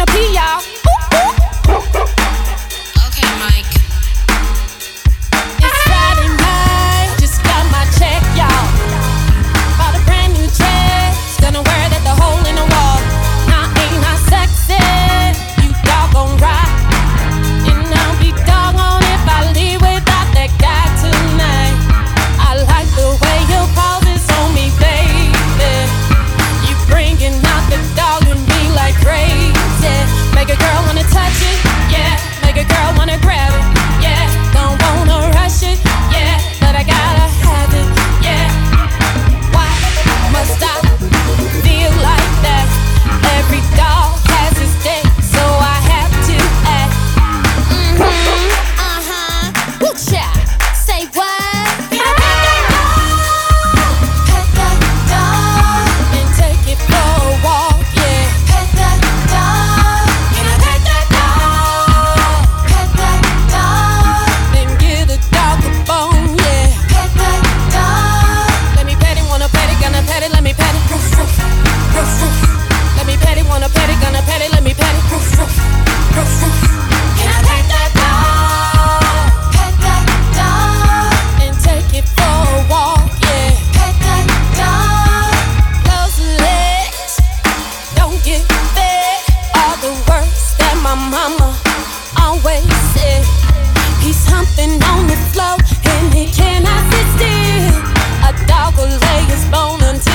finna be, y'all. always said he's something on the floor and he cannot sit still. A dog will lay his bone until.